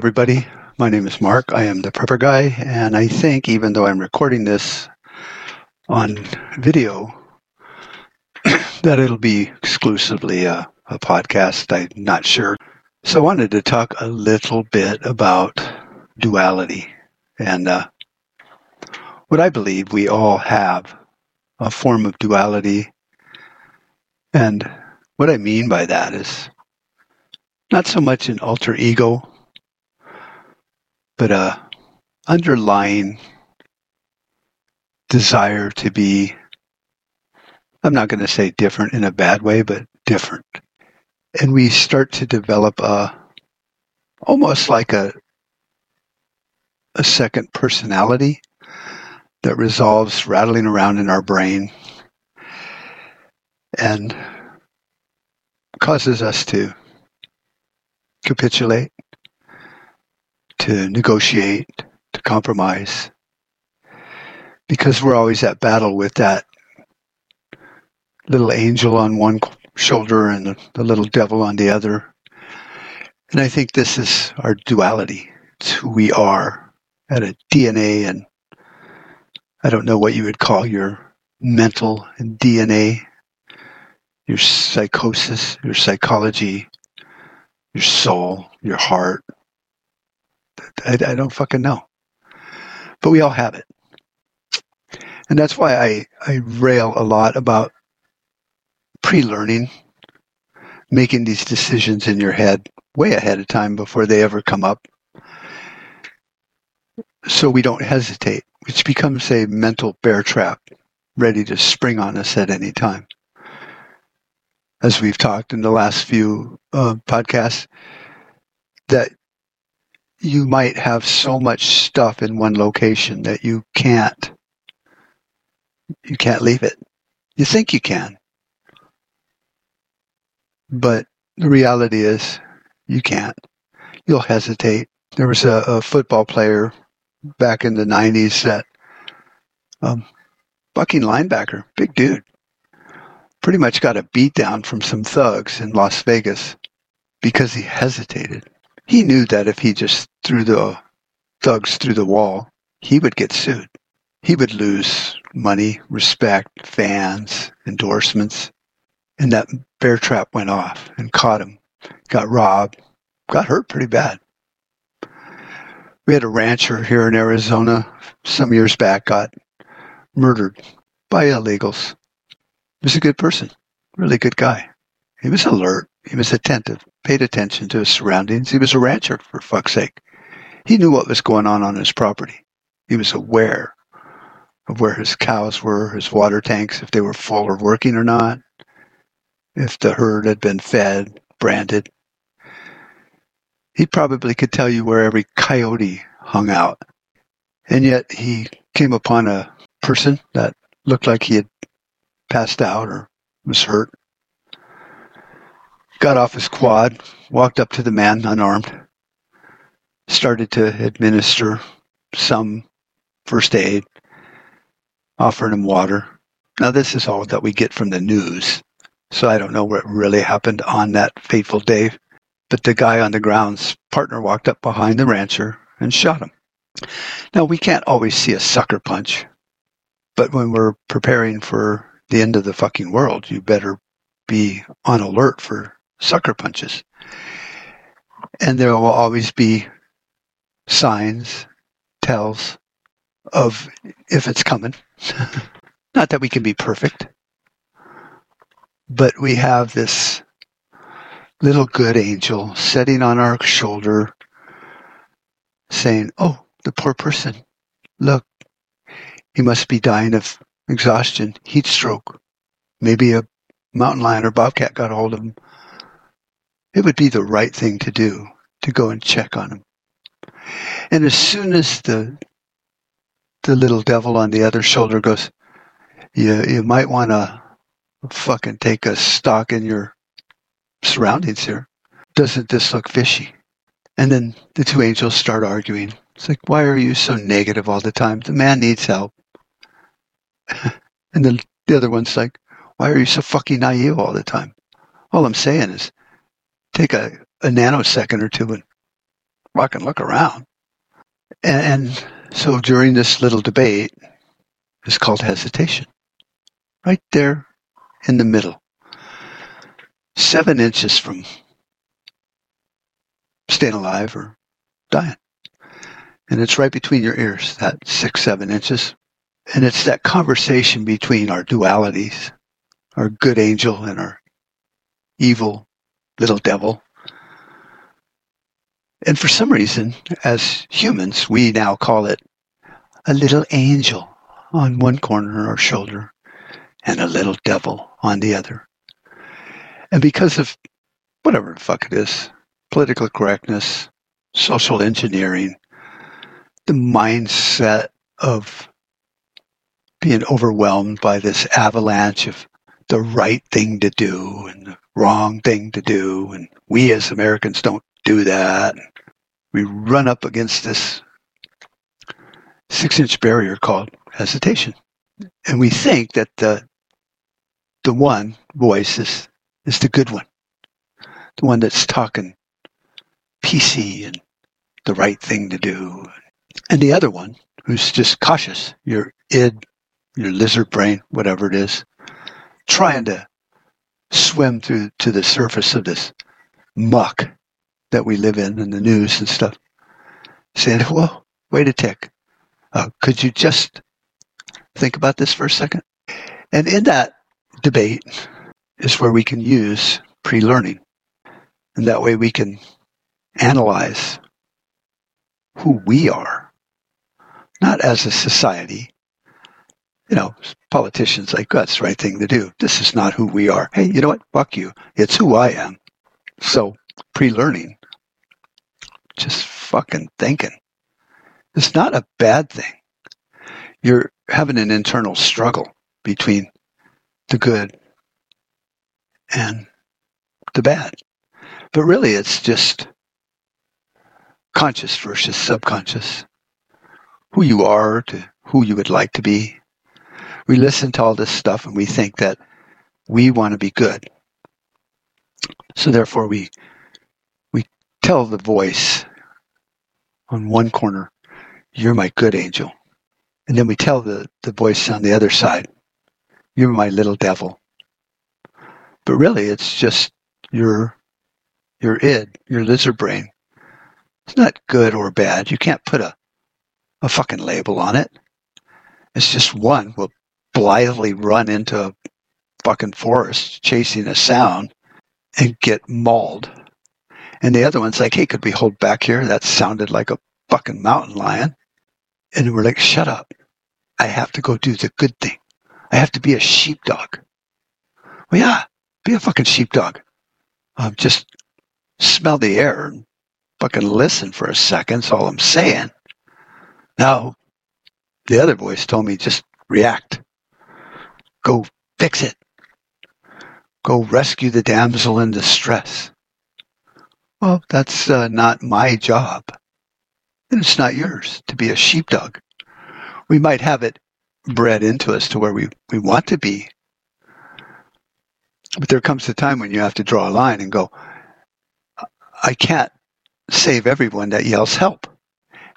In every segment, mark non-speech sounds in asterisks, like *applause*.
Everybody. My name is Mark. I am the prepper guy, and I think even though I'm recording this on video, *coughs* that it'll be exclusively a, a podcast. I'm not sure. So I wanted to talk a little bit about duality and uh, what I believe we all have a form of duality. And what I mean by that is not so much an alter ego but a underlying desire to be I'm not going to say different in a bad way, but different. And we start to develop a almost like a a second personality that resolves rattling around in our brain and causes us to capitulate to negotiate, to compromise, because we're always at battle with that little angel on one shoulder and the, the little devil on the other. And I think this is our duality. It's who we are at a DNA and I don't know what you would call your mental DNA, your psychosis, your psychology, your soul, your heart, I, I don't fucking know. But we all have it. And that's why I, I rail a lot about pre learning, making these decisions in your head way ahead of time before they ever come up. So we don't hesitate, which becomes a mental bear trap ready to spring on us at any time. As we've talked in the last few uh, podcasts, that you might have so much stuff in one location that you can't you can't leave it. You think you can. But the reality is you can't. You'll hesitate. There was a, a football player back in the 90s that um, bucking linebacker, big dude, pretty much got a beat down from some thugs in Las Vegas because he hesitated. He knew that if he just threw the thugs through the wall, he would get sued. He would lose money, respect, fans, endorsements. And that bear trap went off and caught him, got robbed, got hurt pretty bad. We had a rancher here in Arizona some years back got murdered by illegals. He was a good person, really good guy. He was alert. He was attentive, paid attention to his surroundings. He was a rancher, for fuck's sake. He knew what was going on on his property. He was aware of where his cows were, his water tanks, if they were full or working or not, if the herd had been fed, branded. He probably could tell you where every coyote hung out. And yet he came upon a person that looked like he had passed out or was hurt got off his quad, walked up to the man unarmed, started to administer some first aid, offering him water. Now, this is all that we get from the news, so I don't know what really happened on that fateful day. But the guy on the ground's partner walked up behind the rancher and shot him. Now, we can't always see a sucker punch, but when we're preparing for the end of the fucking world, you better be on alert for sucker punches. And there will always be signs, tells of if it's coming. *laughs* Not that we can be perfect, but we have this little good angel sitting on our shoulder saying, Oh, the poor person. Look, he must be dying of exhaustion, heat stroke. Maybe a mountain lion or bobcat got hold of him. It would be the right thing to do to go and check on him. And as soon as the the little devil on the other shoulder goes, you you might want to fucking take a stock in your surroundings here. Doesn't this look fishy? And then the two angels start arguing. It's like, why are you so negative all the time? The man needs help. *laughs* and then the other one's like, why are you so fucking naive all the time? All I'm saying is, take a, a nanosecond or two and fucking look around. And, so during this little debate, it's called hesitation. Right there in the middle. Seven inches from staying alive or dying. And it's right between your ears, that six, seven inches. And it's that conversation between our dualities, our good angel and our evil little devil. And for some reason, as humans, we now call it a little angel on one corner of our shoulder and a little devil on the other. And because of whatever the fuck it is, political correctness, social engineering, the mindset of being overwhelmed by this avalanche of the right thing to do and the wrong thing to do. And we as Americans don't do that. We run up against this six inch barrier called hesitation. And we think that the, the one voice is, is the good one, the one that's talking PC and the right thing to do. And the other one, who's just cautious, your id, your lizard brain, whatever it is, trying to swim through to the surface of this muck that we live in and the news and stuff, saying, "Whoa, wait a tick. Uh, could you just think about this for a second? And in that debate is where we can use pre-learning, and that way we can analyze who we are, not as a society. You know, politicians like, that's the right thing to do. This is not who we are. Hey, you know what? Fuck you. It's who I am. So, pre learning, just fucking thinking. It's not a bad thing. You're having an internal struggle between the good and the bad. But really, it's just conscious versus subconscious, who you are to who you would like to be. We listen to all this stuff and we think that we want to be good. So therefore we we tell the voice on one corner, you're my good angel. And then we tell the, the voice on the other side, you're my little devil. But really it's just your your id, your lizard brain it's not good or bad. You can't put a, a fucking label on it. It's just one will blithely run into a fucking forest chasing a sound and get mauled. And the other one's like, hey, could we hold back here? That sounded like a fucking mountain lion. And we're like, shut up. I have to go do the good thing. I have to be a sheepdog. Well, yeah, be a fucking sheepdog. Um, just smell the air and fucking listen for a second. That's all I'm saying. Now, the other voice told me just react. Go fix it. Go rescue the damsel in distress. Well, that's uh, not my job. And it's not yours to be a sheepdog. We might have it bred into us to where we, we want to be. But there comes a time when you have to draw a line and go, I can't save everyone that yells help.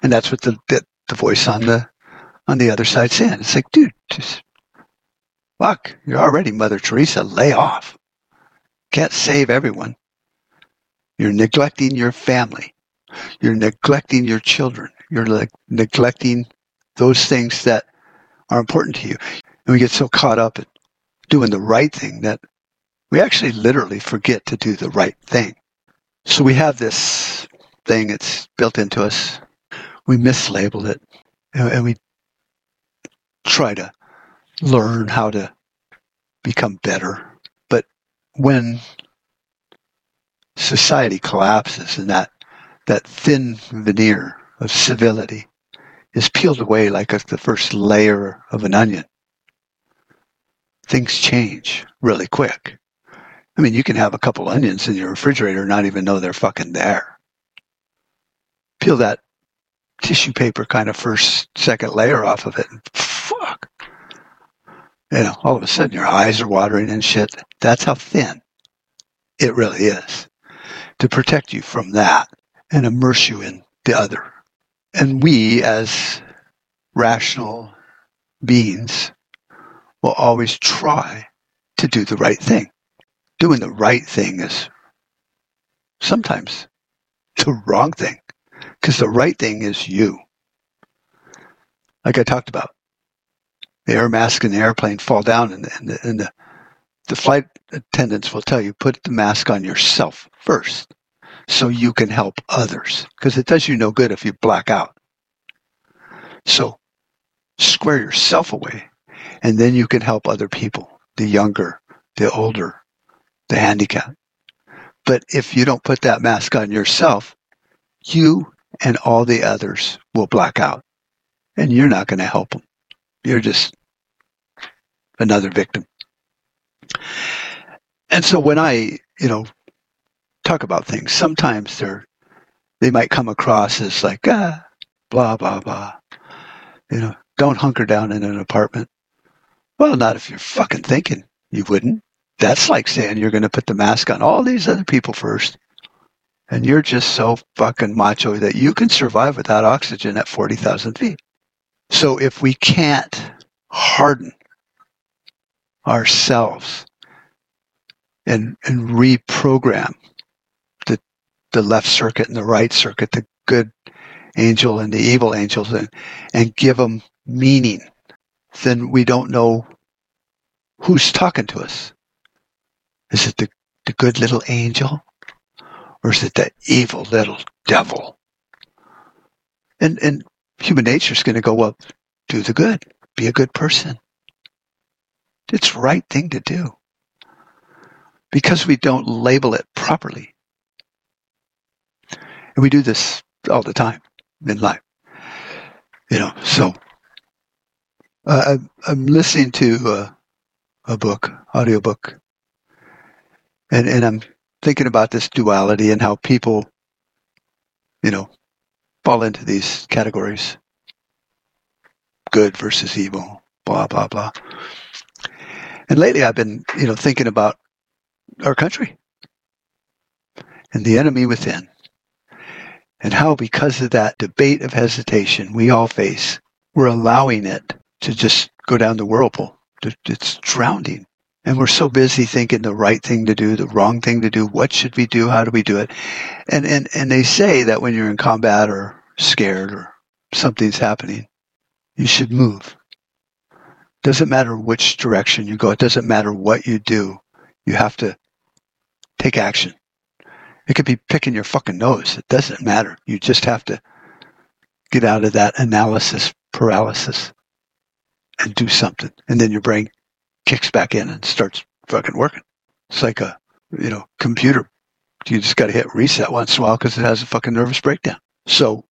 And that's what the, the, the voice on the on the other side saying. It's like, dude, just fuck, you're already Mother Teresa, lay off. Can't save everyone. You're neglecting your family. You're neglecting your children. You're neglecting those things that are important to you. And we get so caught up in doing the right thing that we actually literally forget to do the right thing. So we have this thing. It's built into us. We mislabeled it, and we try to learn how to become better. But when society collapses and that that thin veneer of civility is peeled away like a, the first layer of an onion, things change really quick. I mean, you can have a couple onions in your refrigerator and not even know they're fucking there peel that tissue paper kind of first, second layer off of it. And fuck. You know, all of a sudden your eyes are watering and shit. That's how thin it really is to protect you from that. and immerse you in the other. And we, as rational beings, will always try to do the right thing. Doing the right thing is sometimes the wrong thing because the right thing is you. Like I talked about, the air mask in the airplane fall down and, and, the, and the, the flight attendants will tell you put the mask on yourself first so you can help others because it does you no good if you black out. So square yourself away and then you can help other people, the younger, the older, the handicapped. But if you don't put that mask on yourself, you and all the others will black out and you're not going to help them. You're just another victim. And so when I, you know, talk about things, sometimes they're, they might come across as like, ah, blah, blah, blah. You know, don't hunker down in an apartment. Well, not if you're fucking thinking you wouldn't. That's like saying you're going to put the mask on all these other people first. And you're just so fucking macho that you can survive without oxygen at 40,000 feet. So if we can't harden ourselves and, and reprogram the, the left circuit and the right circuit, the good angel and the evil angels, and, and give them meaning, then we don't know who's talking to us. Is it the, the good little angel? Or is it that evil little devil? And, and human nature is going to go, well, do the good, be a good person. It's right thing to do. Because we don't label it properly. And we do this all the time in life. You know, so uh, I'm listening to uh, a book, audiobook, and, and I'm thinking about this duality and how people, you know, fall into these categories good versus evil, blah, blah, blah. And lately I've been, you know, thinking about our country and the enemy within and how because of that debate of hesitation we all face, we're allowing it to just go down the whirlpool. It's drowning. And we're so busy thinking the right thing to do, the wrong thing to do, what should we do, how do we do it? And and, and they say that when you're in combat or scared or something's happening, you should move. Doesn't matter which direction you go, it doesn't matter what you do, you have to take action. It could be picking your fucking nose. It doesn't matter. You just have to get out of that analysis paralysis and do something. And then your brain kicks back in and starts fucking working. It's like a, you know, computer. You just got to hit reset once in a while because it has a fucking nervous breakdown. So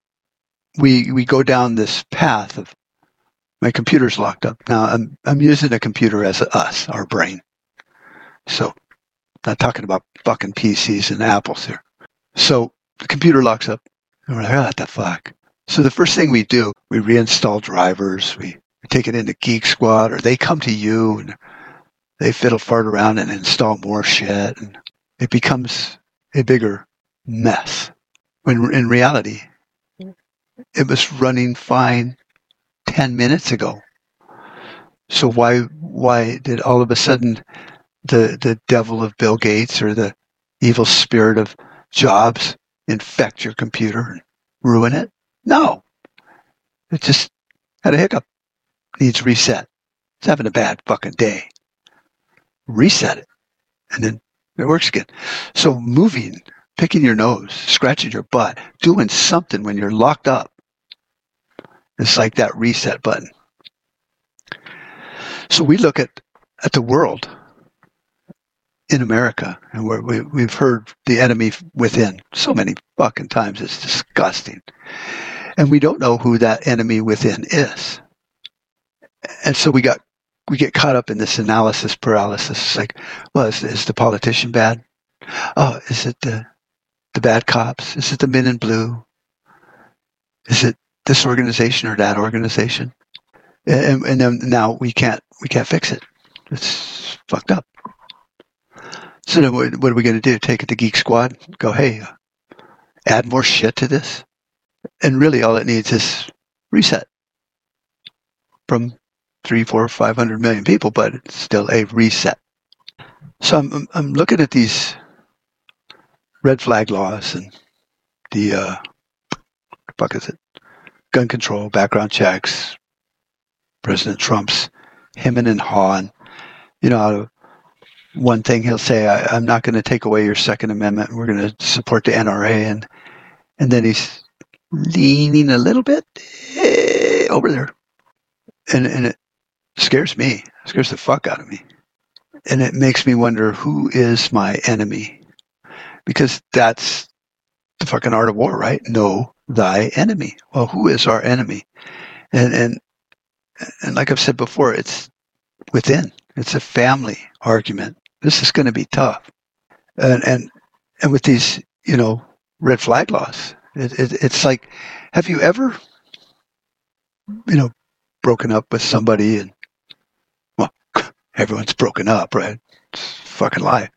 we, we go down this path of my computer's locked up. Now I'm, I'm using a computer as a us, our brain. So not talking about fucking PCs and Apples here. So the computer locks up and we're like, oh, what the fuck? So the first thing we do, we reinstall drivers, we take it into Geek Squad, or they come to you and they fiddle fart around and install more shit, and it becomes a bigger mess. When in reality, it was running fine ten minutes ago. So why why did all of a sudden the the devil of Bill Gates or the evil spirit of Jobs infect your computer and ruin it? No. It just had a hiccup needs reset. It's having a bad fucking day. Reset it. And then it works again. So moving, picking your nose, scratching your butt, doing something when you're locked up. It's like that reset button. So we look at, at the world in America, and we we've heard the enemy within so many fucking times. It's disgusting. And we don't know who that enemy within is and so we got we get caught up in this analysis paralysis. It's like, well, is, is the politician bad? Oh, is it the the bad cops? Is it the men in blue? Is it this organization or that organization? And, and then now we can't we can't fix it. It's fucked up. So then what, what are we going to do? Take it to Geek Squad? Go, hey, add more shit to this? And really, all it needs is reset from three, four, five hundred million people, but it's still a reset. So I'm, I'm looking at these red flag laws and the uh, what the fuck is it? Gun control, background checks, President Trump's hemming and hawing. You know, one thing he'll say, I, am not going to take away your Second Amendment. We're going to support the NRA, and and then he's leaning a little bit eh, over there, and and it scares me, it scares the fuck out of me, and it makes me wonder who is my enemy, because that's the fucking art of war, right? Know thy enemy. Well, who is our enemy? And and and like I've said before, it's within. It's a family argument. This is going to be tough. And and and with these, you know, red flag laws, it, it, it's like, have you ever, you know, broken up with somebody and well, *laughs* everyone's broken up, right? It's fucking lie.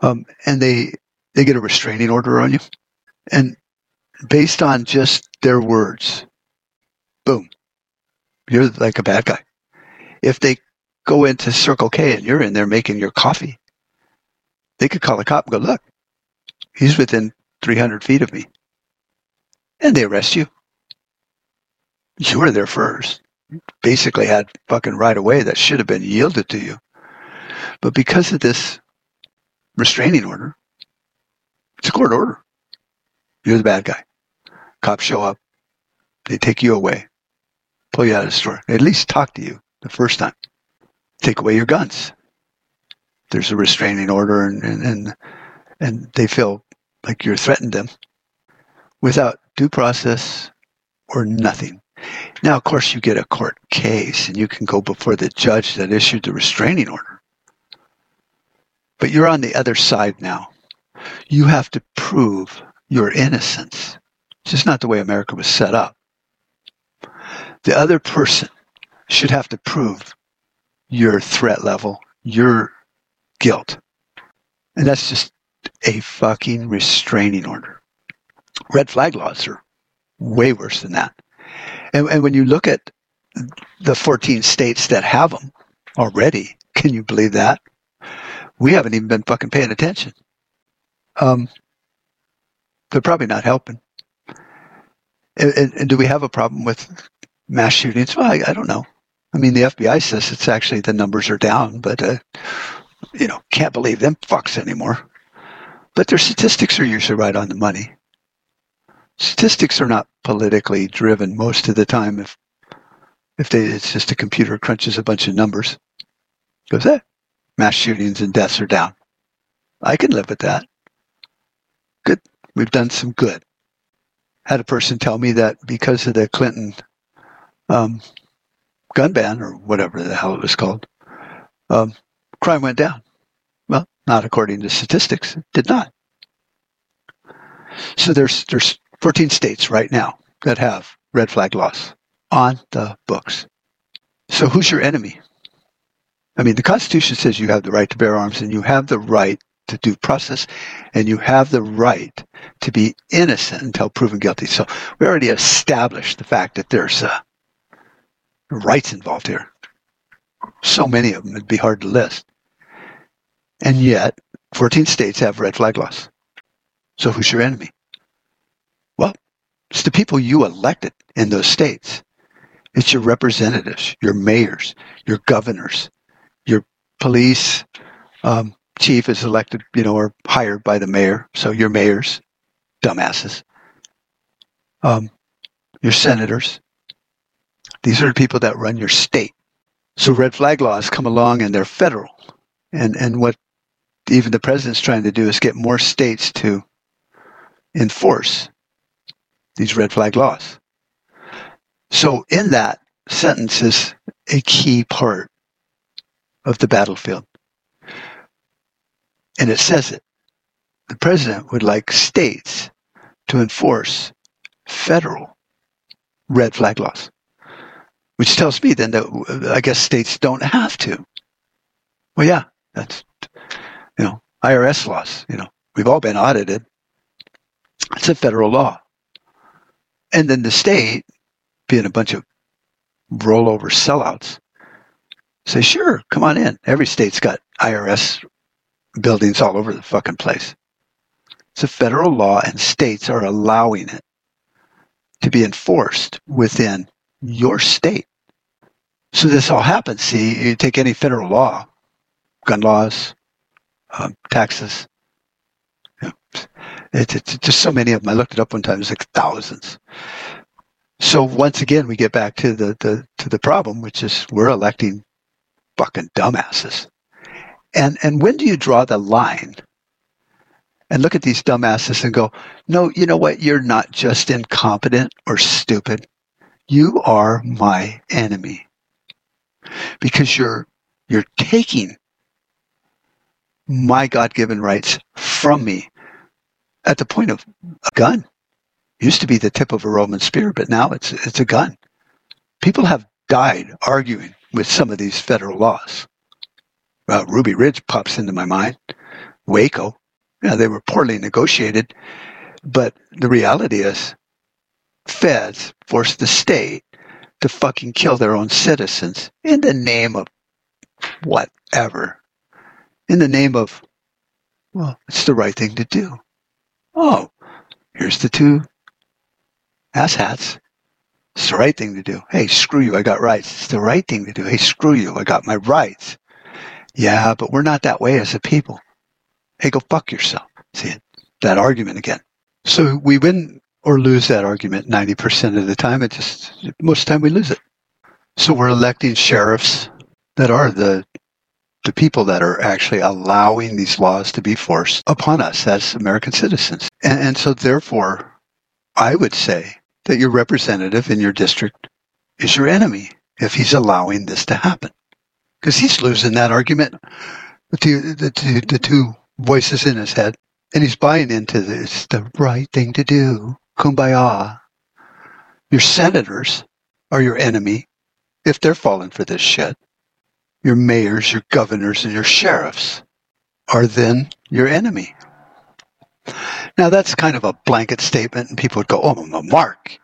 Um, and they they get a restraining order on you, and based on just their words, boom, you're like a bad guy. If they go into Circle K and you're in there making your coffee, they could call a cop and go, look, he's within 300 feet of me. And they arrest you. You were there first. Basically had fucking right away that should have been yielded to you. But because of this restraining order, it's a court order. You're the bad guy. Cops show up. They take you away pull you out of the store. At least talk to you the first time. Take away your guns. There's a restraining order, and and and, and they feel like you're threatening them without due process or nothing. Now, of course, you get a court case and you can go before the judge that issued the restraining order. But you're on the other side now. You have to prove your innocence. It's just not the way America was set up the other person should have to prove your threat level, your guilt. And that's just a fucking restraining order. Red flag laws are way worse than that. And, and when you look at the 14 states that have them already, can you believe that? We haven't even been fucking paying attention. Um, they're probably not helping. And, and, do we have a problem with mass shootings? Well, I, I, don't know. I mean, the FBI says it's actually the numbers are down, but uh, you know, can't believe them fucks anymore. But their statistics are usually right on the money. Statistics are not politically driven most of the time. If if they, it's just a computer crunches a bunch of numbers, goes, eh, mass shootings and deaths are down. I can live with that. Good. We've done some good. Had a person tell me that because of the Clinton um, gun ban or whatever the hell it was called, um, crime went down. Well, not according to statistics. It did not. So there's there's 14 states right now that have red flag laws on the books. So who's your enemy? I mean, the Constitution says you have the right to bear arms and you have the right to due process and you have the right to be innocent until proven guilty. So we already established the fact that there's a rights involved here. So many of them, it'd be hard to list. And yet, 14 states have red flag laws. So who's your enemy? Well, it's the people you elected in those states. It's your representatives, your mayors, your governors, your police um, chief is elected, you know, or hired by the mayor. So your mayors, dumbasses. Um, your senators, these are the people that run your state. So red flag laws come along and they're federal. And, and what even the president's trying to do is get more states to enforce these red flag laws. So in that sentence is a key part of the battlefield. And it says it. The president would like states to enforce federal red flag laws which tells me then that uh, I guess states don't have to. Well, yeah, that's you know IRS laws. You know, we've all been audited. It's a federal law. And then the state, being a bunch of rollover sellouts, say, sure, come on in. Every state's got IRS buildings all over the fucking place. It's a federal law, and states are allowing it to be enforced within your state. So this all happens. See, you take any federal law, gun laws, um, taxes. It's, it's just so many of them. I looked it up one time. It's like thousands. So once again, we get back to the, the to the problem, which is we're electing fucking dumbasses. And and when do you draw the line and look at these dumbasses and go, no, you know what? You're not just incompetent or stupid. You are my enemy because you're, you're taking my God-given rights from me at the point of a gun. Used to be the tip of a Roman spear, but now it's, it's a gun. People have died arguing with some of these federal laws. Well, Ruby Ridge pops into my mind. Waco, yeah, they were poorly negotiated, but the reality is, feds forced the state to fucking kill their own citizens in the name of whatever. In the name of, well, it's the right thing to do. Oh, here's the two asshats. It's the right thing to do. Hey, screw you, I got rights. It's the right thing to do. Hey, screw you, I got my rights. Yeah, but we're not that way as a people. Hey, go fuck yourself. See? That argument again. So we win or lose that argument 90% of the time. It just, most of the time we lose it. So we're electing sheriffs that are the, the people that are actually allowing these laws to be forced upon us as American citizens. And, and so therefore, I would say that your representative in your district is your enemy if he's allowing this to happen. Because he's losing that argument. The the, two, the two voices in his head, and he's buying into this the right thing to do. Kumbaya. Your senators are your enemy if they're falling for this shit. Your mayors, your governors, and your sheriffs are then your enemy. Now that's kind of a blanket statement, and people would go, "Oh, Mark,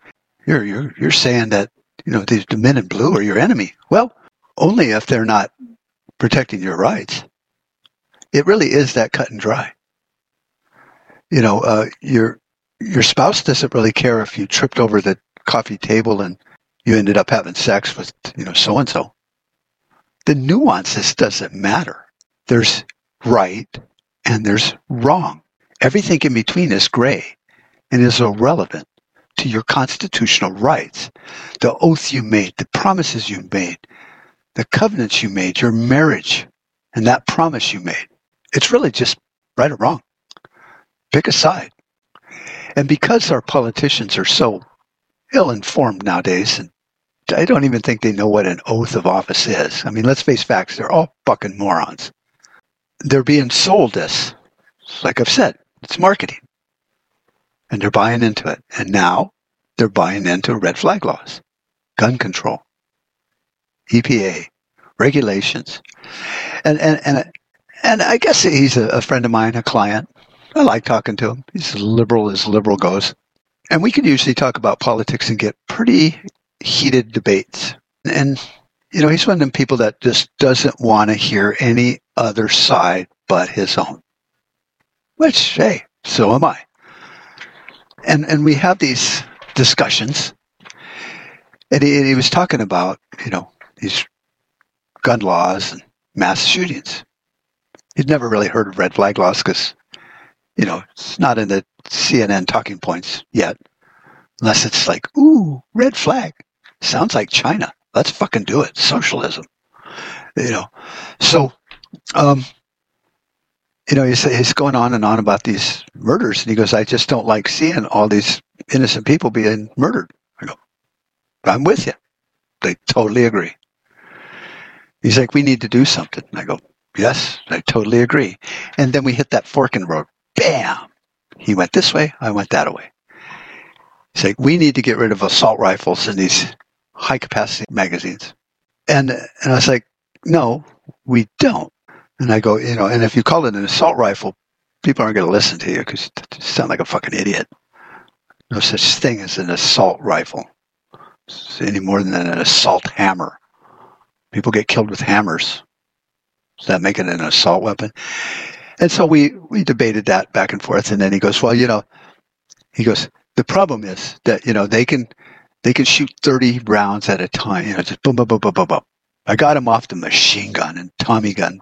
you're you're you're saying that you know these the men in blue are your enemy." Well, only if they're not protecting your rights it really is that cut and dry. You know, uh, your your spouse doesn't really care if you tripped over the coffee table and you ended up having sex with you know so and so. The nuances doesn't matter. There's right and there's wrong. Everything in between is gray and is irrelevant to your constitutional rights, the oath you made, the promises you made, the covenants you made, your marriage, and that promise you made. It's really just right or wrong. Pick a side. And because our politicians are so ill informed nowadays, and I don't even think they know what an oath of office is. I mean, let's face facts, they're all fucking morons. They're being sold this. Like I've said, it's marketing. And they're buying into it. And now they're buying into red flag laws, gun control, EPA, regulations. And, and, and and I guess he's a, a friend of mine, a client. I like talking to him. He's liberal as liberal goes. And we can usually talk about politics and get pretty heated debates. And, you know, he's one of them people that just doesn't want to hear any other side but his own. Which, hey, so am I. And, and we have these discussions. And he, and he was talking about, you know, these gun laws and mass shootings he'd never really heard of red flag laws because, you know, it's not in the CNN talking points yet. Unless it's like, ooh, red flag. Sounds like China. Let's fucking do it. Socialism. You know. So, um, you know, he's, he's going on and on about these murders, and he goes, I just don't like seeing all these innocent people being murdered. I go, I'm with you. They totally agree. He's like, we need to do something. And I go, Yes, I totally agree. And then we hit that fork in the road. Bam! He went this way, I went that way. He's like, we need to get rid of assault rifles and these high capacity magazines. And, and I was like, no, we don't. And I go, you know, and if you call it an assault rifle, people aren't going to listen to you because you sound like a fucking idiot. no such thing as an assault rifle it's any more than an assault hammer. People get killed with hammers. Does that make it an assault weapon? And so we, we debated that back and forth. And then he goes, well, you know, he goes, the problem is that, you know, they can, they can shoot 30 rounds at a time, you know, just boom, boom, boom, boom, boom, boom. I got him off the machine gun and Tommy gun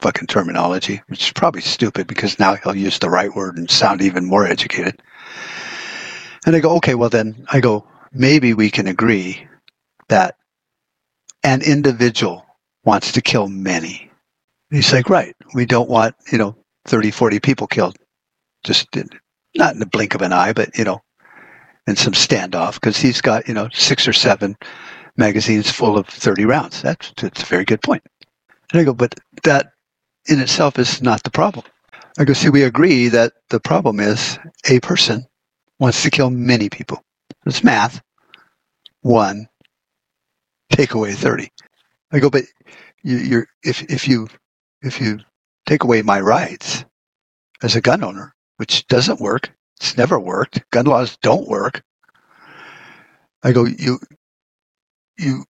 fucking terminology, which is probably stupid because now he'll use the right word and sound even more educated. And I go, okay, well then I go, maybe we can agree that an individual wants to kill many. he's like, right, we don't want, you know, 30, 40 people killed. Just not in the blink of an eye, but, you know, in some standoff because he's got, you know, six or seven magazines full of 30 rounds. That's, that's a very good point. And I go, but that in itself is not the problem. I go, see, we agree that the problem is a person wants to kill many people. It's math. One, take away 30. I go, but you, are if, if you, if you take away my rights as a gun owner, which doesn't work, it's never worked. Gun laws don't work. I go, you, you,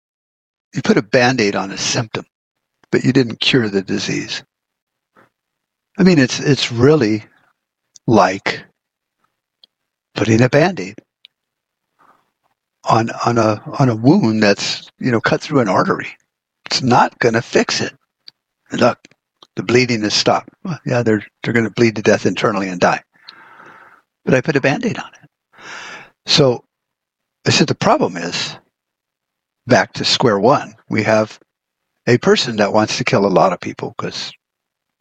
you put a band-aid on a symptom, but you didn't cure the disease. I mean, it's, it's really like putting a band-aid on on a on a wound that's you know cut through an artery. It's not going to fix it. And look, the bleeding has stopped. Well, yeah, they're they're going to bleed to death internally and die. But I put a band-aid on it. So I said the problem is back to square one. We have a person that wants to kill a lot of people because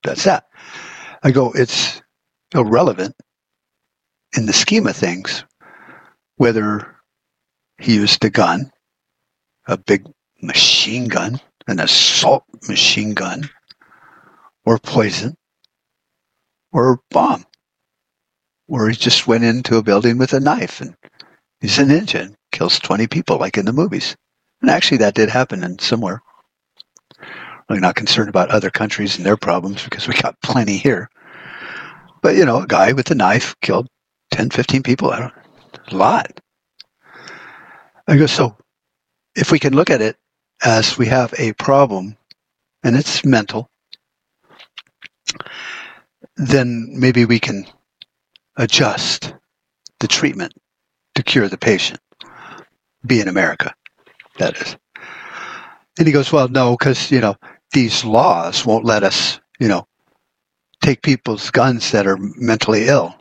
that's that. I go, it's irrelevant in the scheme of things whether he used a gun, a big machine gun, an assault machine gun, or poison, or a bomb, or he just went into a building with a knife and he's a ninja kills 20 people like in the movies. And actually, that did happen in somewhere. Really not concerned about other countries and their problems because we got plenty here. But, you know, a guy with a knife killed 10, 15 people. I don't, a lot. I go, so if we can look at it as we have a problem and it's mental, then maybe we can adjust the treatment to cure the patient. Be in America, that is. And he goes, well, no, because, you know, these laws won't let us, you know, take people's guns that are mentally ill.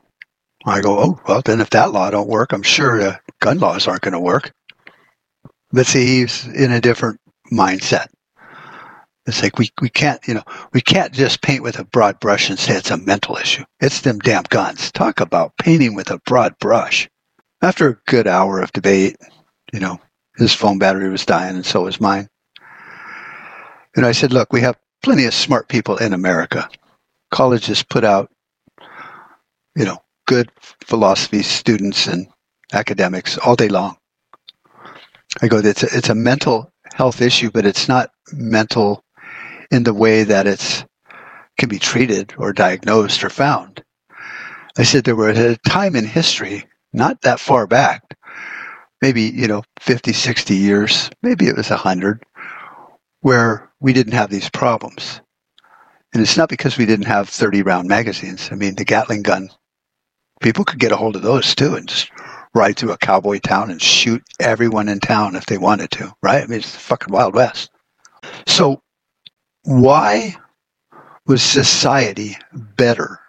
I go, oh, well, then if that law don't work, I'm sure the gun laws aren't going to work. But see, he's in a different mindset. It's like we, we can't, you know, we can't just paint with a broad brush and say it's a mental issue. It's them damn guns. Talk about painting with a broad brush. After a good hour of debate, you know, his phone battery was dying and so was mine. And I said, look, we have plenty of smart people in America. Colleges put out, you know, good philosophy students and academics all day long. I go, it's a, it's a mental health issue, but it's not mental in the way that it's can be treated or diagnosed or found. I said there were a time in history, not that far back, maybe, you know, 50, 60 years, maybe it was 100, where we didn't have these problems. And it's not because we didn't have 30 round magazines. I mean, the Gatling gun, people could get a hold of those too and just ride through a cowboy town and shoot everyone in town if they wanted to, right? I mean, it's the fucking Wild West. So, why was society better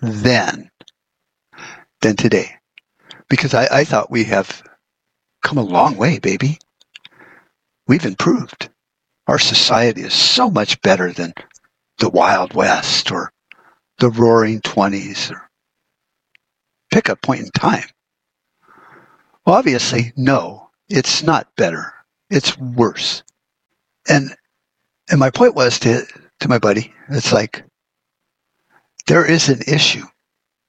then than today? Because I, I thought we have come a long way, baby. We've improved. Our society is so much better than the Wild West or the Roaring Twenties or pick a point in time. Obviously, no, it's not better. It's worse. And and my point was to to my buddy, it's like there is an issue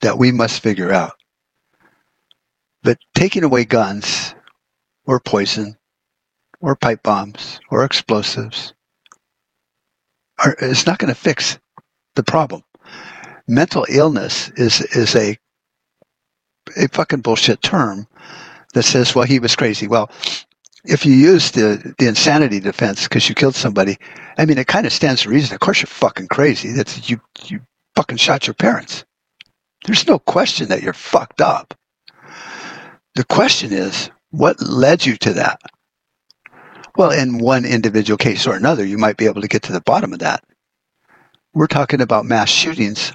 that we must figure out. But taking away guns or poison or pipe bombs or explosives are, it's not going to fix the problem. Mental illness is is a a fucking bullshit term that says, well, he was crazy. Well, if you use the, the insanity defense because you killed somebody, I mean, it kind of stands to reason. Of course, you're fucking crazy. That's you, you fucking shot your parents. There's no question that you're fucked up. The question is, what led you to that? Well, in one individual case or another, you might be able to get to the bottom of that. We're talking about mass shootings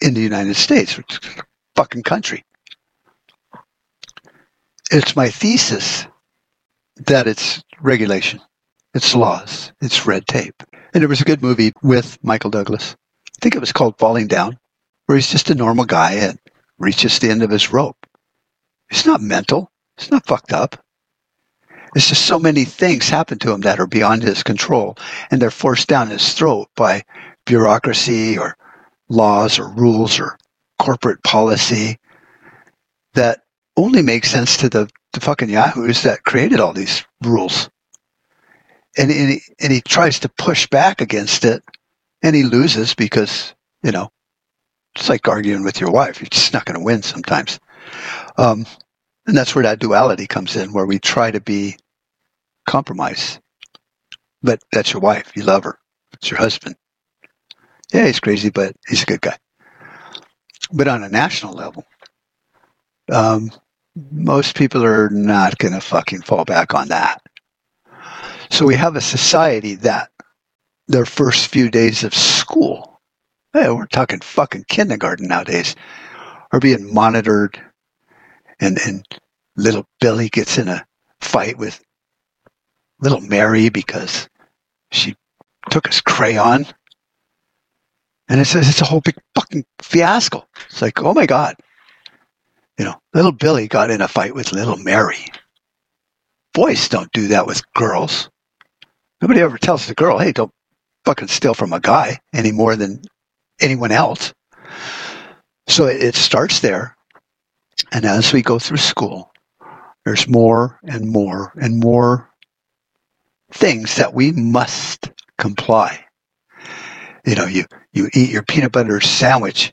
in the United States, which is a fucking country. It's my thesis that it's regulation, it's laws, it's red tape. And there was a good movie with Michael Douglas. I think it was called Falling Down, where he's just a normal guy and reaches the end of his rope. He's not mental. He's not fucked up. It's just so many things happen to him that are beyond his control, and they're forced down his throat by bureaucracy or laws or rules or corporate policy that only makes sense to the, the fucking yahoos that created all these rules. And, and, he, and he tries to push back against it, and he loses because, you know, it's like arguing with your wife. You're just not going to win sometimes. Um, and that's where that duality comes in, where we try to be compromise. But that's your wife. You love her. It's your husband. Yeah, he's crazy, but he's a good guy. But on a national level, um, most people are not going to fucking fall back on that. So we have a society that their first few days of school, hey, we're talking fucking kindergarten nowadays, are being monitored and and little Billy gets in a fight with little Mary because she took his crayon. And it says it's a whole big fucking fiasco. It's like, oh my God. You know, little Billy got in a fight with little Mary. Boys don't do that with girls. Nobody ever tells the girl, hey, don't fucking steal from a guy any more than anyone else. So it starts there. And as we go through school, there's more and more and more things that we must comply. You know, you, you eat your peanut butter sandwich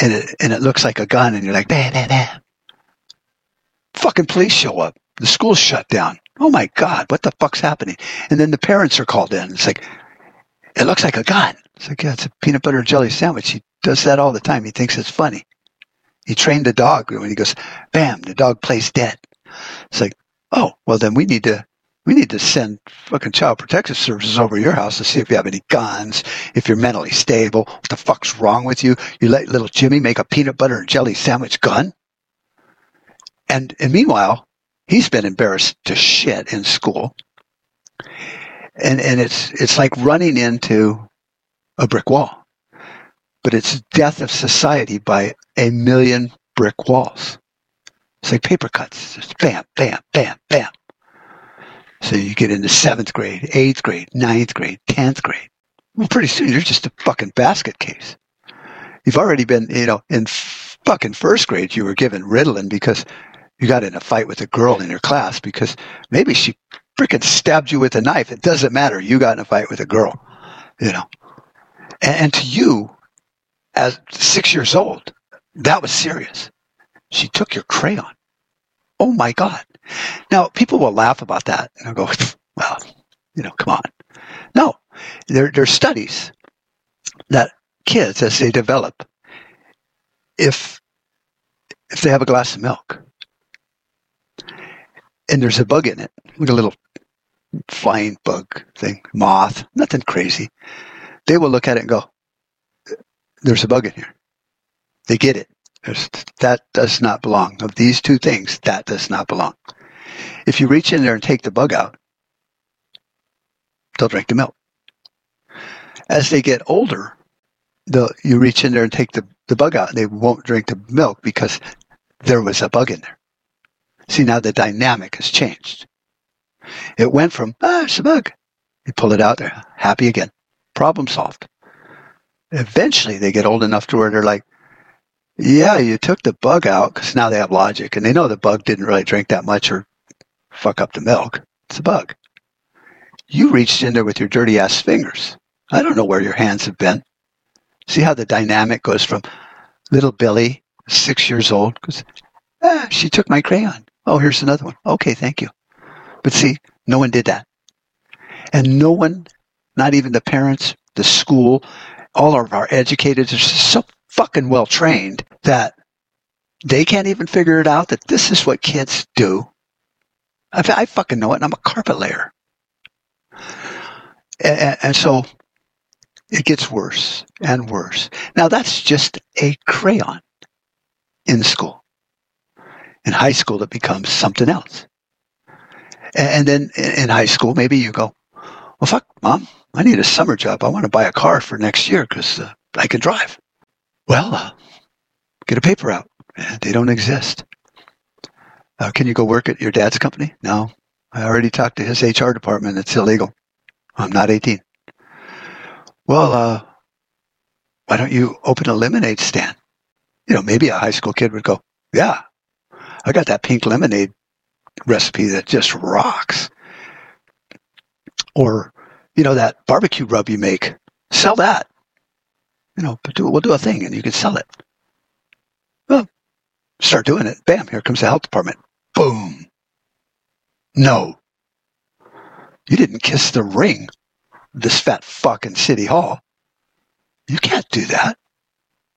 and it, and it looks like a gun and you're like, bah, bah, bah. Fucking police show up. The school's shut down. Oh my God, what the fuck's happening? And then the parents are called in. It's like, it looks like a gun. It's like, yeah, it's a peanut butter and jelly sandwich. He does that all the time. He thinks it's funny. He trained the dog when he goes, bam, the dog plays dead. It's like, oh, well then we need to we need to send fucking child protective services over your house to see if you have any guns, if you're mentally stable. What the fuck's wrong with you? You let little Jimmy make a peanut butter and jelly sandwich gun? And and meanwhile, he's been embarrassed to shit in school. And and it's it's like running into a brick wall but it's death of society by a million brick walls. It's like paper cuts, just bam, bam, bam, bam. So you get into seventh grade, eighth grade, ninth grade, tenth grade. Well, pretty soon you're just a fucking basket case. You've already been, you know, in fucking first grade you were given Ritalin because you got in a fight with a girl in your class because maybe she freaking stabbed you with a knife. It doesn't matter. You got in a fight with a girl, you know. And, and to you, as six years old. That was serious. She took your crayon. Oh my God. Now, people will laugh about that and I go, *laughs* well, you know, come on. No, there, there are studies that kids, as they develop, if, if they have a glass of milk and there's a bug in it, like a little flying bug thing, moth, nothing crazy, they will look at it and go, there's a bug in here. They get it. There's, that does not belong. Of these two things, that does not belong. If you reach in there and take the bug out, they'll drink the milk. As they get older, you reach in there and take the, the bug out, and they won't drink the milk because there was a bug in there. See, now the dynamic has changed. It went from, ah, it's a bug. You pull it out, they're happy again. Problem solved eventually they get old enough to where they're like, yeah, you took the bug out because now they have logic and they know the bug didn't really drink that much or fuck up the milk. It's a bug. You reached in there with your dirty ass fingers. I don't know where your hands have been. See how the dynamic goes from little Billy six years old because ah, she took my crayon. Oh, here's another one. Okay, thank you. But see, no one did that. And no one, not even the parents, the school, all of our educators are so fucking well trained that they can't even figure it out that this is what kids do. I, I fucking know it, and I'm a carpet layer. And, and so it gets worse and worse. Now that's just a crayon in school. In high school, it becomes something else. And then in high school, maybe you go, well, fuck, mom, I need a summer job. I want to buy a car for next year because uh, I can drive. Well, uh, get a paper out. They don't exist. Uh, can you go work at your dad's company? No. I already talked to his HR department. It's illegal. I'm not 18. Well, uh, why don't you open a lemonade stand? You know, maybe a high school kid would go, yeah, I got that pink lemonade recipe that just rocks. Or, you know, that barbecue rub you make, sell that. You know, we'll do a thing and you can sell it. Well, start doing it. Bam, here comes the health department. Boom. No. You didn't kiss the ring, this fat fucking city hall. You can't do that.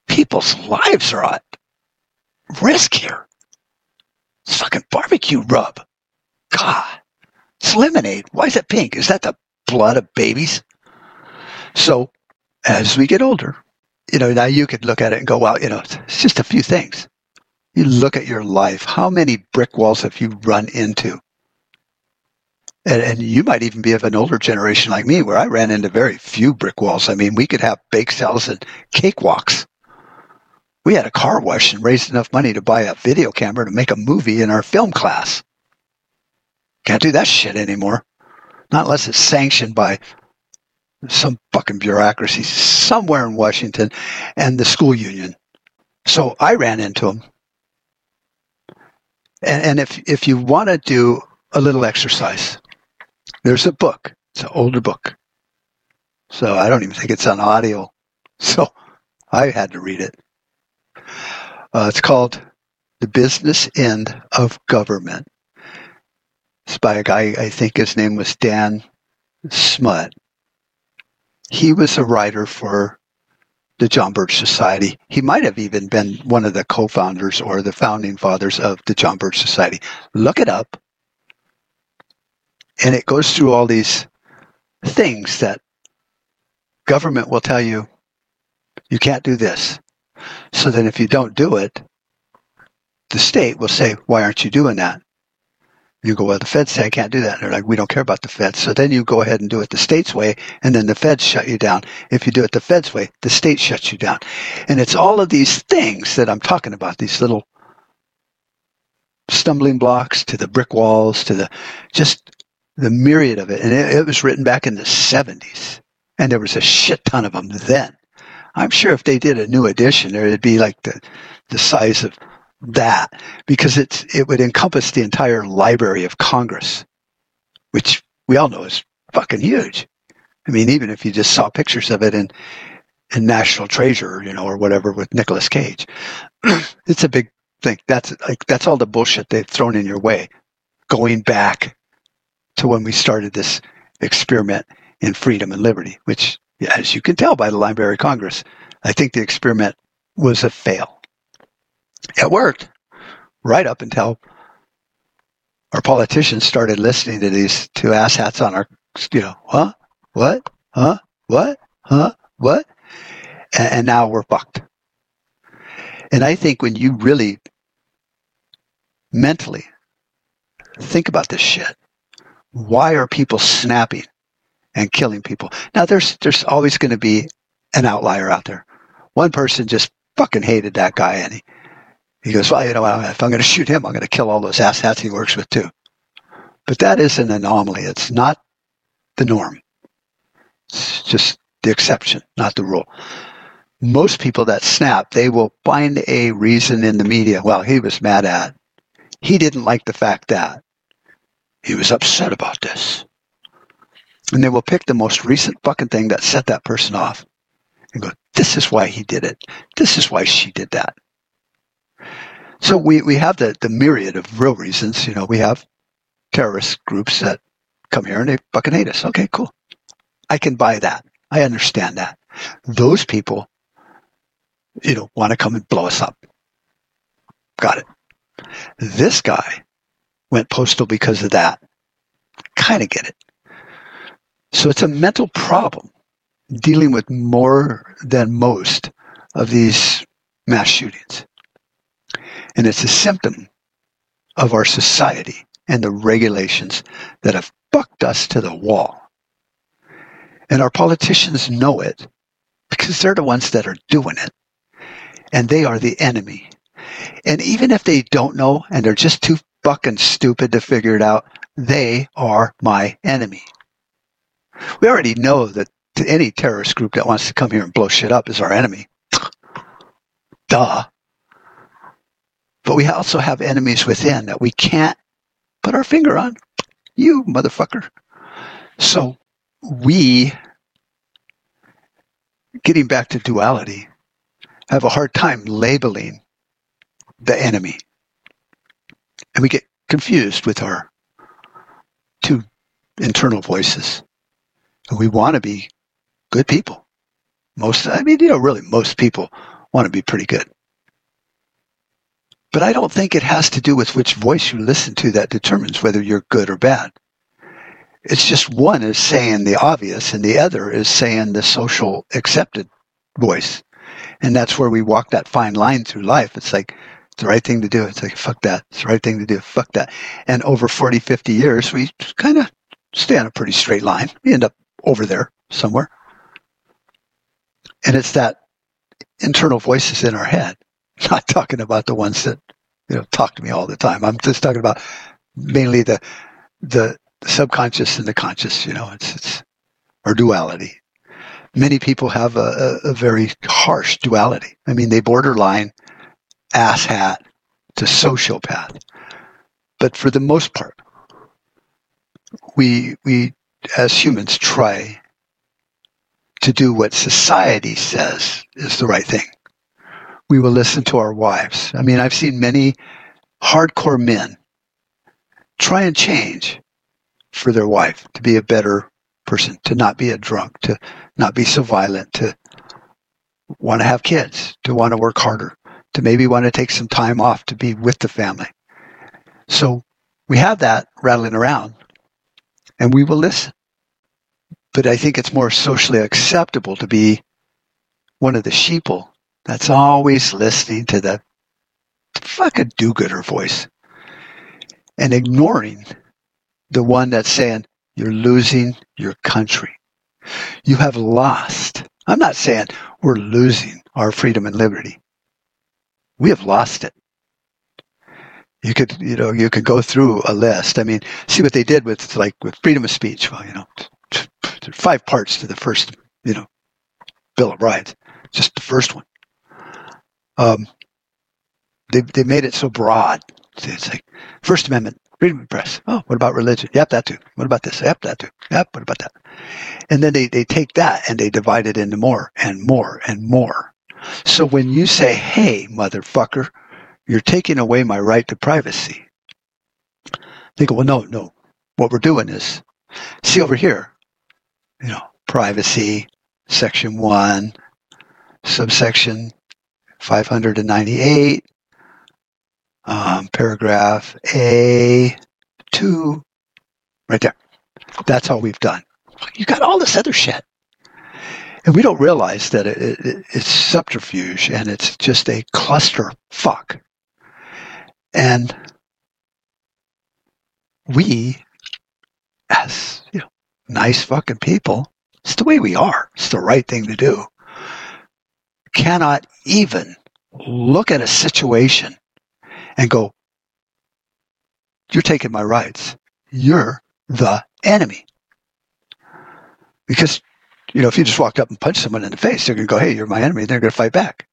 People's lives are at risk here. It's fucking barbecue rub. God. It's lemonade. Why is it pink? Is that the blood of babies? So, as we get older, you know, now you could look at it and go, well, you know, it's just a few things. You look at your life. How many brick walls have you run into? And, and, you might even be of an older generation like me, where I ran into very few brick walls. I mean, we could have bake sales and cakewalks. We had a car wash and raised enough money to buy a video camera to make a movie in our film class. Can't do that shit anymore. Not unless it's sanctioned by some fucking bureaucracy somewhere in Washington and the school union. So I ran into them. And, and if, if you want to do a little exercise, there's a book. It's an older book. So I don't even think it's on audio. *laughs* So I had to read it. Uh, it's called The Business End of Government. It's by a guy, I think his name was Dan Smoot. He was a writer for the John Birch Society. He might have even been one of the co founders or the founding fathers of the John Birch Society. Look it up. And it goes through all these things that government will tell you you can't do this. So then if you don't do it, the state will say, why aren't you doing that? You go, well, the feds say I can't do that. And they're like, we don't care about the feds. So then you go ahead and do it the state's way, and then the feds shut you down. If you do it the feds' way, the state shuts you down. And it's all of these things that I'm talking about, these little stumbling blocks to the brick walls to the just the myriad of it. And it, it was written back in the 70s. And there was a shit ton of them then. I'm sure if they did a new edition, it'd be like the, the size of that because it's it would encompass the entire Library of Congress, which we all know is fucking huge. I mean, even if you just saw pictures of it in in National Treasure, you know, or whatever with Nicolas Cage, *clears throat* it's a big thing. That's like that's all the bullshit they've thrown in your way, going back to when we started this experiment in freedom and liberty, which, as you can tell by the Library of Congress, I think the experiment was a fail. It worked right up until our politicians started listening to these two asshats on our, you know, huh, what, huh, what, huh, what, and, and now we're fucked. And I think when you really mentally think about this shit, why are people snapping and killing people? Now there's there's always going to be an outlier out there. One person just fucking hated that guy and he he goes, well, you know, if I'm going to shoot him, I'm going to kill all those asshats he works with too. But that is an anomaly. It's not the norm. It's just the exception, not the rule. Most people that snap, they will find a reason in the media. Well, he was mad at. He didn't like the fact that. He was upset about this. And they will pick the most recent fucking thing that set that person off and go, this is why he did it. This is why she did that. So we, we have the, the myriad of real reasons. You know, we have terrorist groups that come here and they fucking hate us. Okay, cool. I can buy that. I understand that. Those people, you know, want to come and blow us up. Got it. This guy went postal because of that. Kind of get it. So it's a mental problem dealing with more than most of these mass shootings. And it's a symptom of our society and the regulations that have fucked us to the wall. And our politicians know it because they're the ones that are doing it. And they are the enemy. And even if they don't know and they're just too fucking stupid to figure it out, they are my enemy. We already know that any terrorist group that wants to come here and blow shit up is our enemy. *sniffs* Duh. But we also have enemies within that we can't put our finger on. You motherfucker. So we, getting back to duality, have a hard time labeling the enemy. And we get confused with our two internal voices. And we want to be good people. Most, I mean, you know, really, most people want to be pretty good. But I don't think it has to do with which voice you listen to that determines whether you're good or bad. It's just one is saying the obvious and the other is saying the social accepted voice. And that's where we walk that fine line through life. It's like, it's the right thing to do. It's like, fuck that. It's the right thing to do. Fuck that. And over 40, 50 years, we kind of stay on a pretty straight line. We end up over there somewhere. And it's that internal voices in our head, *laughs* not talking about the ones that, you know, talk to me all the time. I'm just talking about mainly the, the, subconscious and the conscious, you know, it's, it's, or duality. Many people have a, a, a very harsh duality. I mean, they borderline asshat to sociopath. But for the most part, we, we as humans try to do what society says is the right thing. We will listen to our wives. I mean, I've seen many hardcore men try and change for their wife to be a better person, to not be a drunk, to not be so violent, to want to have kids, to want to work harder, to maybe want to take some time off to be with the family. So we have that rattling around and we will listen but I think it's more socially acceptable to be one of the sheeple that's always listening to the fucking do-gooder voice and ignoring the one that's saying you're losing your country. You have lost. I'm not saying we're losing our freedom and liberty. We have lost it. You could, you know, you could go through a list. I mean, see what they did with like with freedom of speech. Well, you know, five parts to the first, you know, Bill of Rights. Just the first one. Um, they they made it so broad. It's like First Amendment, freedom of press. Oh, what about religion? Yep, that too. What about this? Yep, that too. Yep, what about that? And then they, they take that and they divide it into more and more and more. So when you say, hey, motherfucker, you're taking away my right to privacy, they go, well, no, no. What we're doing is, see over here, you know, privacy, section one, subsection 598, um, paragraph A2, right there. That's all we've done. You got all this other shit. And we don't realize that it, it, it's subterfuge and it's just a cluster fuck. And we, as you know, nice fucking people. It's the way we are. It's the right thing to do. Cannot even look at a situation and go, you're taking my rights. You're the enemy. Because, you know, if you just walked up and punched someone in the face, they're going to go, hey, you're my enemy. They're going to fight back.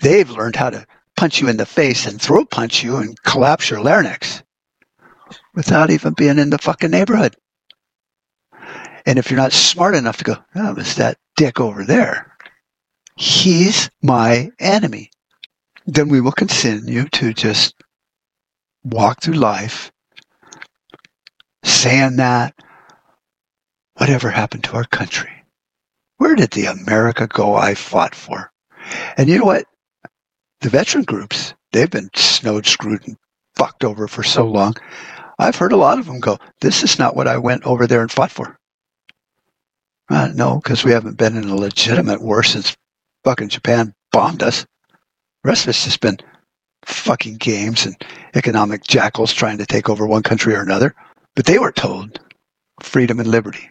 They've learned how to punch you in the face and throat punch you and collapse your larynx without even being in the fucking neighborhood. And if you're not smart enough to go, oh, it's that dick over there. He's my enemy. then we will continue to just walk through life saying that whatever happened to our country? Where did the America go I fought for? And you know what? The veteran groups, they've been snowed, screwed, and fucked over for so long. I've heard a lot of them go, this is not what I went over there and fought for. Uh, no, because we haven't been in a legitimate war since fucking Japan bombed us. The rest of it's just been fucking games and economic jackals trying to take over one country or another. But they were told freedom and liberty,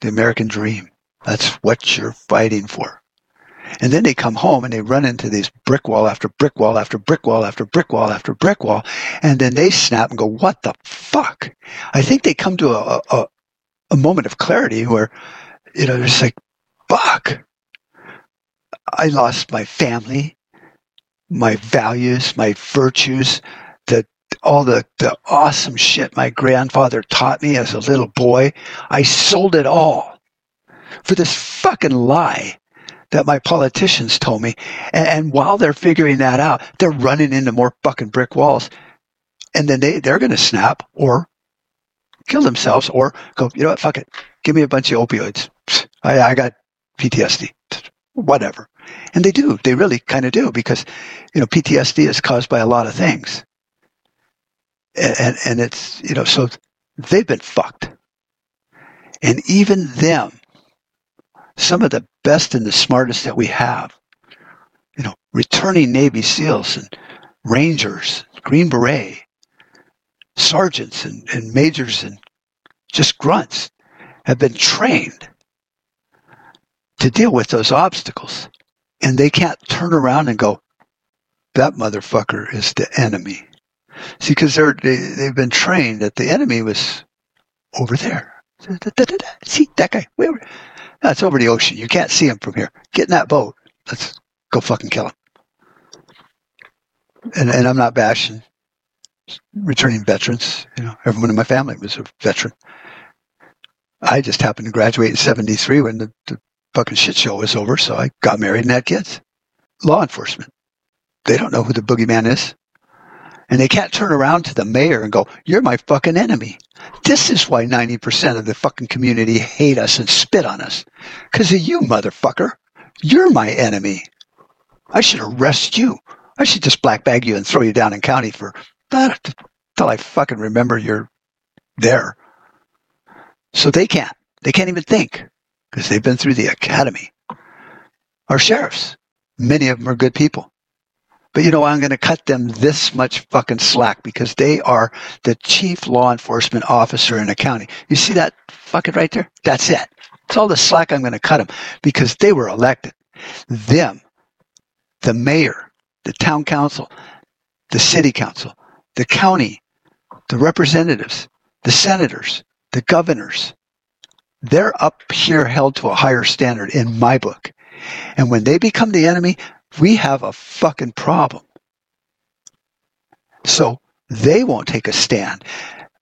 the American dream. That's what you're fighting for. And then they come home and they run into these brick wall after brick wall after brick wall after brick wall after brick wall. And then they snap and go, what the fuck? I think they come to a, a, a moment of clarity where, you know, just like, fuck. I lost my family, my values, my virtues, the all the, the awesome shit my grandfather taught me as a little boy. I sold it all for this fucking lie that my politicians told me. And, and while they're figuring that out, they're running into more fucking brick walls. And then they, they're going to snap or kill themselves or go, you know what, fuck it. Give me a bunch of opioids. I, I got PTSD. Whatever. And they do. They really kind of do because, you know, PTSD is caused by a lot of things. And, and, it's, you know, so they've been fucked. And even them, some of the best and the smartest that we have. You know, returning Navy SEALs and Rangers, Green Beret, sergeants and, and majors and just grunts have been trained to deal with those obstacles. And they can't turn around and go, that motherfucker is the enemy. See, because they're, they, they've been trained that the enemy was over there. See, that guy, where? That's over the ocean. You can't see him from here. Get in that boat. Let's go fucking kill him. And, and I'm not bashing returning veterans. You know, everyone in my family was a veteran. I just happened to graduate in 73 when the, the fucking shit show was over, so I got married and had kids. Law enforcement. They don't know who the boogeyman is. And they can't turn around to the mayor and go, You're my fucking enemy. This is why 90% of the fucking community hate us and spit on us. Because of you, motherfucker. You're my enemy. I should arrest you. I should just black bag you and throw you down in county for that until I fucking remember you're there. So they can't. They can't even think because they've been through the academy. Our sheriffs, many of them are good people. But you know, I'm going to cut them this much fucking slack because they are the chief law enforcement officer in a county. You see that fucking right there? That's it. It's all the slack I'm going to cut them because they were elected. Them, the mayor, the town council, the city council, the county, the representatives, the senators, the governors, they're up here held to a higher standard in my book. And when they become the enemy, we have a fucking problem. So they won't take a stand.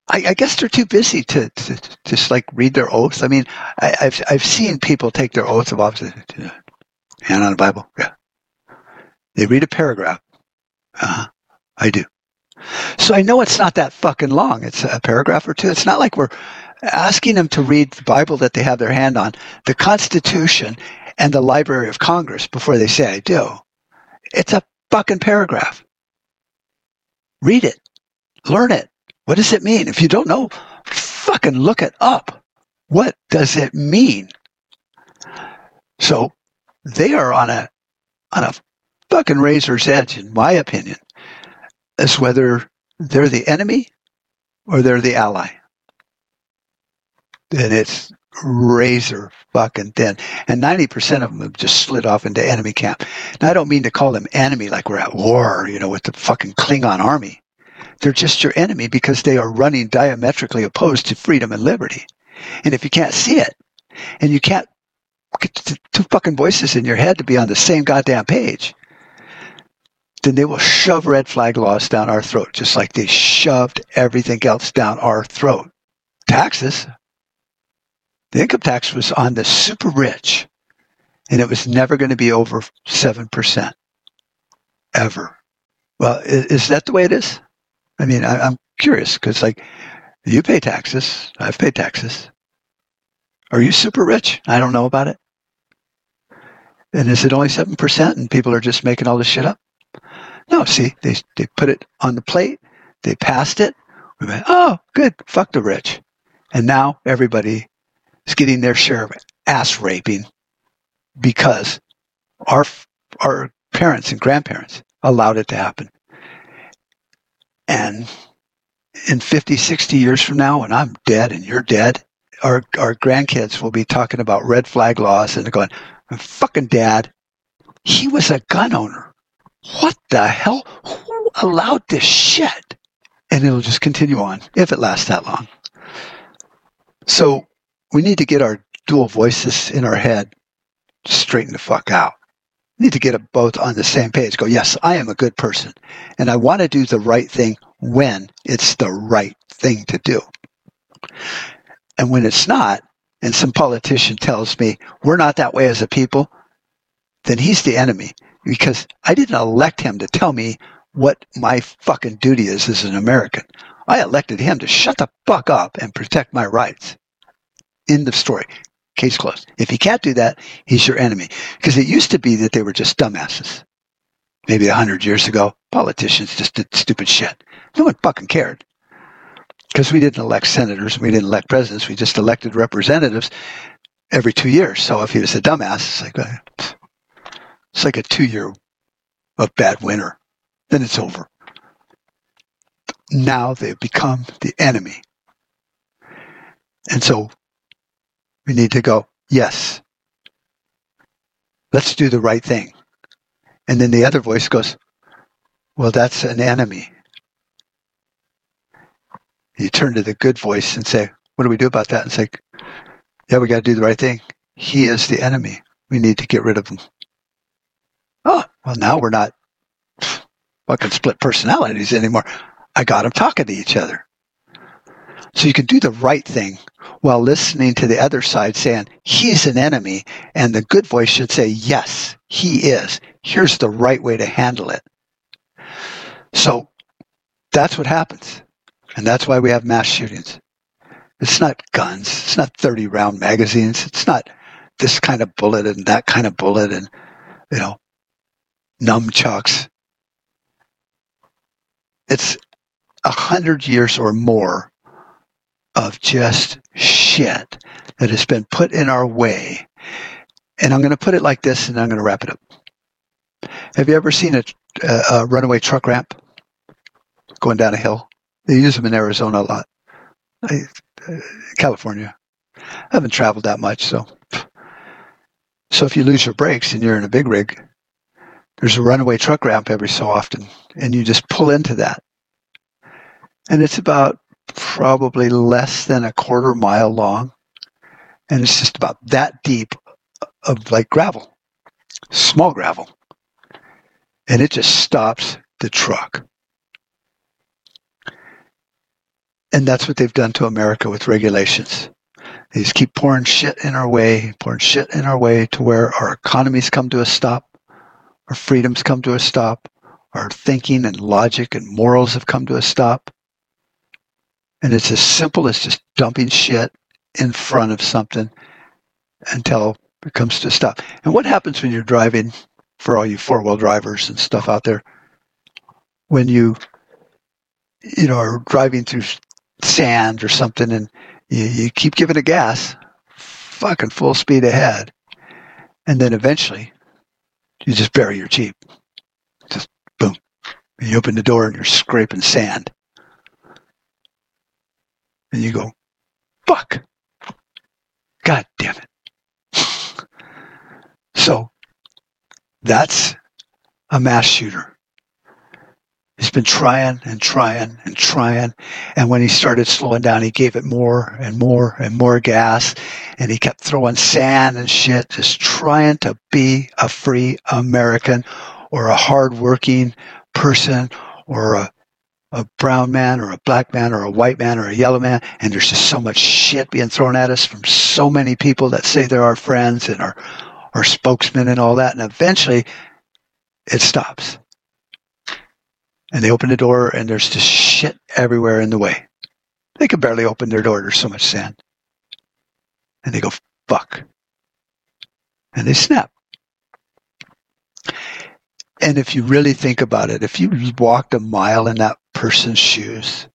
I, I guess they're too busy to, to, to, just like read their oaths. I mean, I, have I've seen people take their oaths of office. Hand on the Bible. Yeah. They read a paragraph. Uh-huh. I do. So I know it's not that fucking long. It's a paragraph or two. It's not like we're asking them to read the Bible that they have their hand on, the Constitution, and the Library of Congress before they say I do. It's a fucking paragraph. Read it. Learn it. What does it mean? If you don't know, fucking look it up. What does it mean? So they are on a on a fucking razor's edge, in my opinion, as whether they're the enemy or they're the ally. And it's razor fucking thin. And 90% of them have just slid off into enemy camp. Now, I don't mean to call them enemy like we're at war, you know, with the fucking Klingon army. They're just your enemy because they are running diametrically opposed to freedom and liberty. And if you can't see it, and you can't get two fucking voices in your head to be on the same goddamn page, then they will shove red flag laws down our throat, just like they shoved everything else down our throat. Taxes, the income tax was on the super rich, and it was never going to be over 7%. Ever. Well, is, is that the way it is? I mean, I, I'm curious because, like, you pay taxes. I've paid taxes. Are you super rich? I don't know about it. And is it only 7% and people are just making all this shit up? No, see, they, they put it on the plate, they passed it. We went, oh, good, fuck the rich. And now everybody is getting their share of ass raping because our, our parents and grandparents allowed it to happen. And in 50, 60 years from now, when I'm dead and you're dead, our, our grandkids will be talking about red flag laws and going, fucking dad, he was a gun owner. What the hell? Who allowed this shit? And it'll just continue on if it lasts that long. So we need to get our dual voices in our head straighten the fuck out. We need to get both on the same page. Go, yes, I am a good person. And I want to do the right thing when it's the right thing to do. And when it's not, and some politician tells me we're not that way as a people, then he's the enemy because I didn't elect him to tell me what my fucking duty is as an American. I elected him to shut the fuck up and protect my rights. End of story. Case closed. If he can't do that, he's your enemy. Because it used to be that they were just dumbasses. Maybe a hundred years ago, politicians just did stupid shit. No one fucking cared because we didn't elect senators, we didn't elect presidents, we just elected representatives every two years. So if he was a dumbass, it's like a, it's like a two year of bad winter. Then it's over. Now they've become the enemy. And so we need to go, yes, let's do the right thing. And then the other voice goes, well, that's an enemy. You turn to the good voice and say, What do we do about that? And say, Yeah, we got to do the right thing. He is the enemy. We need to get rid of him. Oh, well, now we're not fucking split personalities anymore. I got them talking to each other. So you can do the right thing while listening to the other side saying, he's an enemy. And the good voice should say, yes, he is. Here's the right way to handle it. So that's what happens. And that's why we have mass shootings. It's not guns. It's not 30 round magazines. It's not this kind of bullet and that kind of bullet and, you know, nunchucks. It's a hundred years or more of just shit that has been put in our way. And I'm going to put it like this and I'm going to wrap it up. Have you ever seen a, a, a runaway truck ramp going down a hill? They use them in Arizona a lot. I, uh, California. I haven't traveled that much, so. So if you lose your brakes and you're in a big rig, there's a runaway truck ramp every so often, and you just pull into that. And it's about probably less than a quarter mile long, and it's just about that deep of like gravel, small gravel. And it just stops the truck. And that's what they've done to America with regulations. They just keep pouring shit in our way, pouring shit in our way to where our economies come to a stop, our freedoms come to a stop, our thinking and logic and morals have come to a stop. And it's as simple as just dumping shit in front of something until it comes to a stop. And what happens when you're driving, for all you four wheel drivers and stuff out there, when you you know are driving through sand or something and you, you keep giving it gas, fucking full speed ahead. And then eventually you just bury your Jeep. Just boom. You open the door and you're scraping sand. And you go, fuck. God damn it. so that's a mass shooter. He's been trying and trying and trying. And when he started slowing down, he gave it more and more and more gas. And he kept throwing sand and shit, just trying to be a free American or a hardworking person or a, a brown man or a black man or a white man or a yellow man. And there's just so much shit being thrown at us from so many people that say they're our friends and our, our spokesmen and all that. And eventually it stops and they open the door and there's just shit everywhere in the way. They can barely open their door. There's so much sand. And they go, fuck. And they snap. And if you really think about it, if you walked a mile in that person's shoes,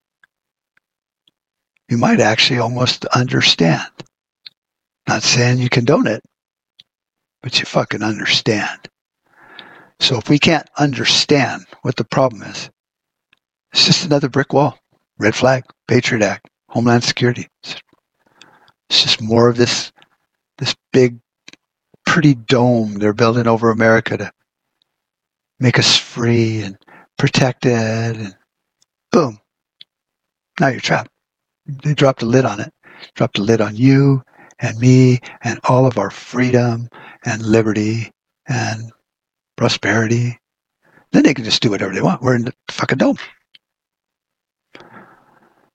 you might actually almost understand. Not saying you condone it, but you fucking understand. So if we can't understand what the problem is, it's just another brick wall. Red flag, Patriot Act, Homeland Security. It's, just more of this this big pretty dome they're building over America to make us free and protected and boom. Now you're trapped. They dropped a lid on it. Dropped a lid on you and me and all of our freedom and liberty and prosperity. Then they can just do whatever they want. We're in the fucking dome.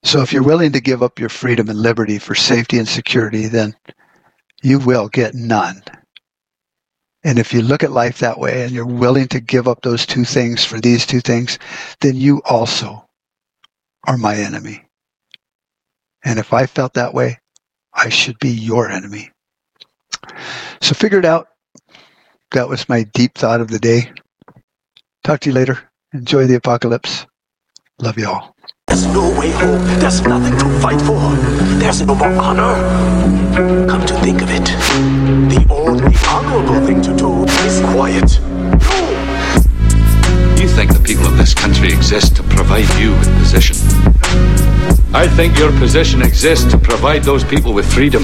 So if you're willing to give up your freedom and liberty for safety and security, then you will get none. And if you look at life that way and you're willing to give up those two things for these two things, then you also are my enemy. And if I felt that way, I should be your enemy. So figure it out. That was my deep thought of the day. Talk to you later. Enjoy the apocalypse. Love you all. There's no way home. There's nothing to fight for. There's no more honor. Come to think of it, the only honorable thing to do is quiet. You think the people of this country exist to provide you with position. I think your position exists to provide those people with freedom.